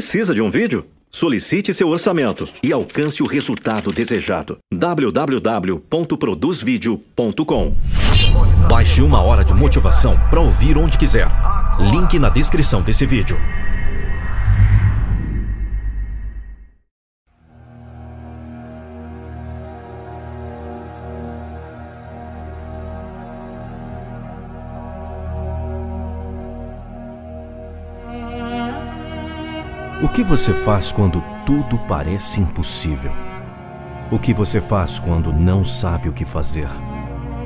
Precisa de um vídeo? Solicite seu orçamento e alcance o resultado desejado. www.produzvideo.com Baixe uma hora de motivação para ouvir onde quiser. Link na descrição desse vídeo. O que você faz quando tudo parece impossível? O que você faz quando não sabe o que fazer?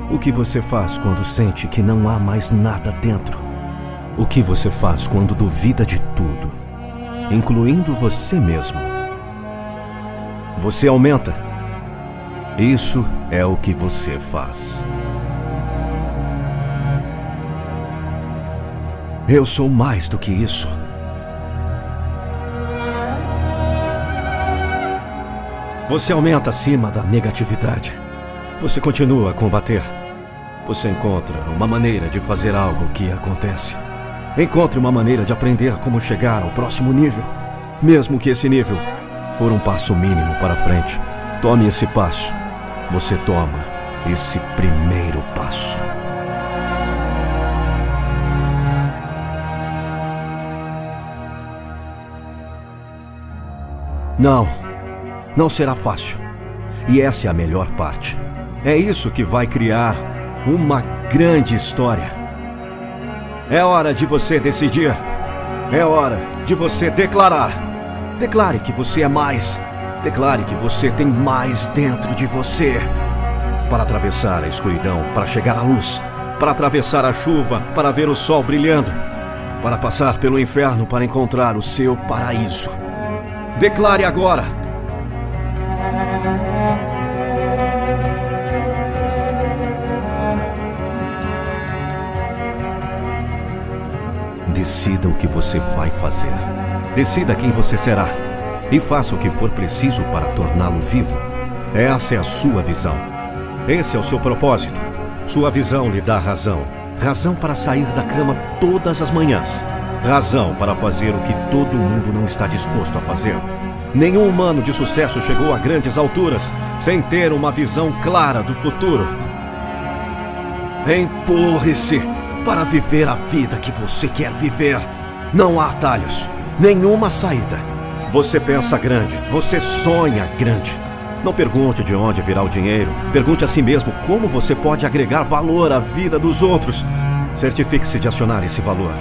O que você faz quando sente que não há mais nada dentro? O que você faz quando duvida de tudo, incluindo você mesmo? Você aumenta. Isso é o que você faz. Eu sou mais do que isso. Você aumenta acima da negatividade. Você continua a combater. Você encontra uma maneira de fazer algo que acontece. Encontre uma maneira de aprender como chegar ao próximo nível. Mesmo que esse nível for um passo mínimo para frente. Tome esse passo. Você toma esse primeiro passo. Não. Não será fácil. E essa é a melhor parte. É isso que vai criar uma grande história. É hora de você decidir. É hora de você declarar. Declare que você é mais. Declare que você tem mais dentro de você. Para atravessar a escuridão, para chegar à luz. Para atravessar a chuva, para ver o sol brilhando. Para passar pelo inferno, para encontrar o seu paraíso. Declare agora. Decida o que você vai fazer. Decida quem você será. E faça o que for preciso para torná-lo vivo. Essa é a sua visão. Esse é o seu propósito. Sua visão lhe dá razão. Razão para sair da cama todas as manhãs. Razão para fazer o que todo mundo não está disposto a fazer. Nenhum humano de sucesso chegou a grandes alturas sem ter uma visão clara do futuro. Empurre-se para viver a vida que você quer viver. Não há atalhos, nenhuma saída. Você pensa grande, você sonha grande. Não pergunte de onde virá o dinheiro, pergunte a si mesmo como você pode agregar valor à vida dos outros. Certifique-se de acionar esse valor.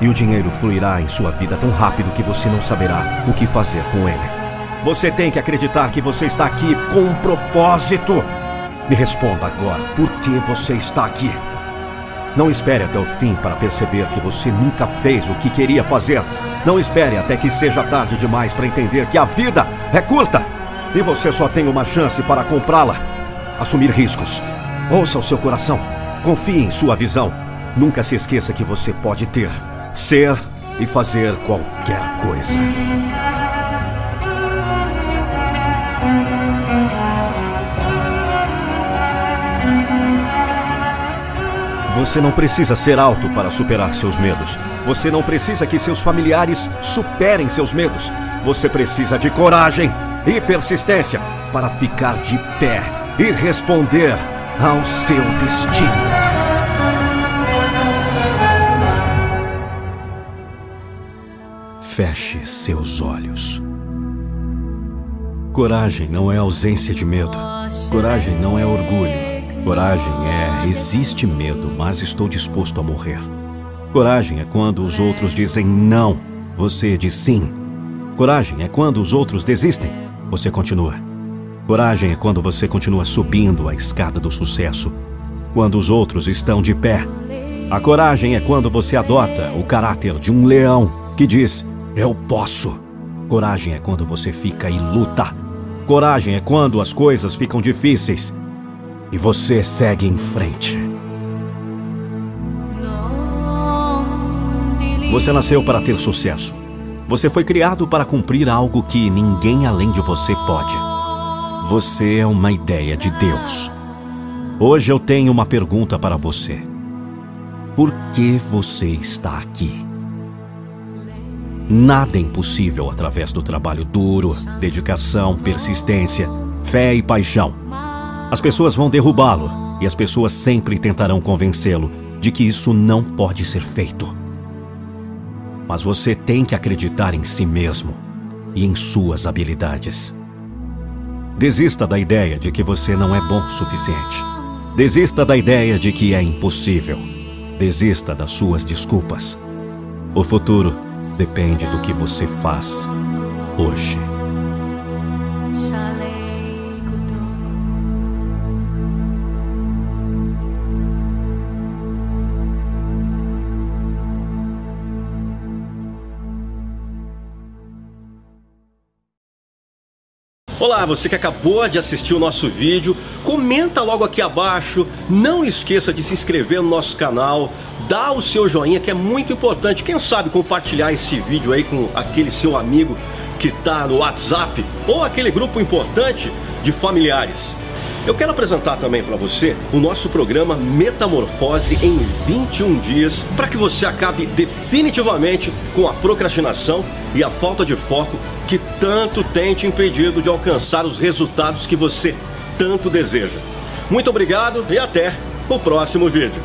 E o dinheiro fluirá em sua vida tão rápido que você não saberá o que fazer com ele. Você tem que acreditar que você está aqui com um propósito. Me responda agora, por que você está aqui? Não espere até o fim para perceber que você nunca fez o que queria fazer. Não espere até que seja tarde demais para entender que a vida é curta e você só tem uma chance para comprá-la. Assumir riscos. Ouça o seu coração. Confie em sua visão. Nunca se esqueça que você pode ter, ser e fazer qualquer coisa. Você não precisa ser alto para superar seus medos. Você não precisa que seus familiares superem seus medos. Você precisa de coragem e persistência para ficar de pé e responder ao seu destino. Feche seus olhos. Coragem não é ausência de medo. Coragem não é orgulho. Coragem é existe medo, mas estou disposto a morrer. Coragem é quando os outros dizem não, você diz sim. Coragem é quando os outros desistem, você continua. Coragem é quando você continua subindo a escada do sucesso, quando os outros estão de pé. A coragem é quando você adota o caráter de um leão que diz: Eu posso. Coragem é quando você fica e luta. Coragem é quando as coisas ficam difíceis e você segue em frente. Você nasceu para ter sucesso. Você foi criado para cumprir algo que ninguém além de você pode. Você é uma ideia de Deus. Hoje eu tenho uma pergunta para você. Por que você está aqui? Nada é impossível através do trabalho duro, dedicação, persistência, fé e paixão. As pessoas vão derrubá-lo e as pessoas sempre tentarão convencê-lo de que isso não pode ser feito. Mas você tem que acreditar em si mesmo e em suas habilidades. Desista da ideia de que você não é bom o suficiente. Desista da ideia de que é impossível. Desista das suas desculpas. O futuro depende do que você faz hoje. Olá, você que acabou de assistir o nosso vídeo, comenta logo aqui abaixo, não esqueça de se inscrever no nosso canal, dá o seu joinha que é muito importante, quem sabe compartilhar esse vídeo aí com aquele seu amigo que está no WhatsApp ou aquele grupo importante de familiares. Eu quero apresentar também para você o nosso programa Metamorfose em 21 dias, para que você acabe definitivamente com a procrastinação e a falta de foco que tanto tem te impedido de alcançar os resultados que você tanto deseja. Muito obrigado e até o próximo vídeo.